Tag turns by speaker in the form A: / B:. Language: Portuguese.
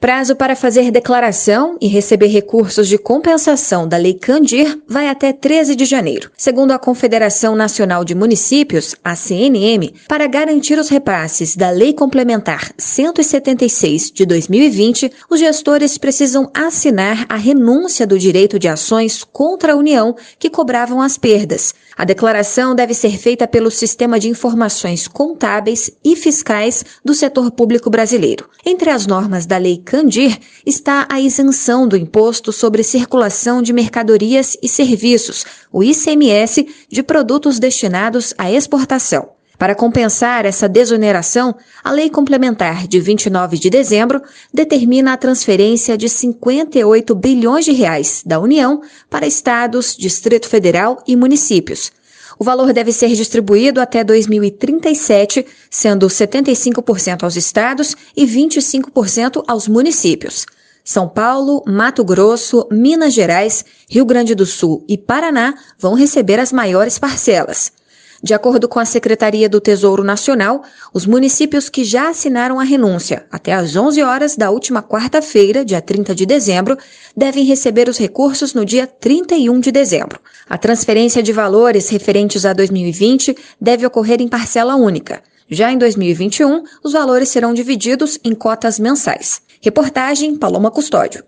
A: Prazo para fazer declaração e receber recursos de compensação da Lei Candir vai até 13 de janeiro. Segundo a Confederação Nacional de Municípios, a CNM, para garantir os repasses da Lei Complementar 176 de 2020, os gestores precisam assinar a renúncia do direito de ações contra a União que cobravam as perdas. A declaração deve ser feita pelo Sistema de Informações Contábeis e Fiscais do Setor Público Brasileiro. Entre as normas da Lei Candir está a isenção do imposto sobre circulação de mercadorias e serviços, o ICMS, de produtos destinados à exportação. Para compensar essa desoneração, a Lei Complementar de 29 de dezembro determina a transferência de 58 bilhões de reais da União para estados, Distrito Federal e municípios. O valor deve ser distribuído até 2037, sendo 75% aos estados e 25% aos municípios. São Paulo, Mato Grosso, Minas Gerais, Rio Grande do Sul e Paraná vão receber as maiores parcelas. De acordo com a Secretaria do Tesouro Nacional, os municípios que já assinaram a renúncia até às 11 horas da última quarta-feira, dia 30 de dezembro, devem receber os recursos no dia 31 de dezembro. A transferência de valores referentes a 2020 deve ocorrer em parcela única. Já em 2021, os valores serão divididos em cotas mensais. Reportagem Paloma Custódio.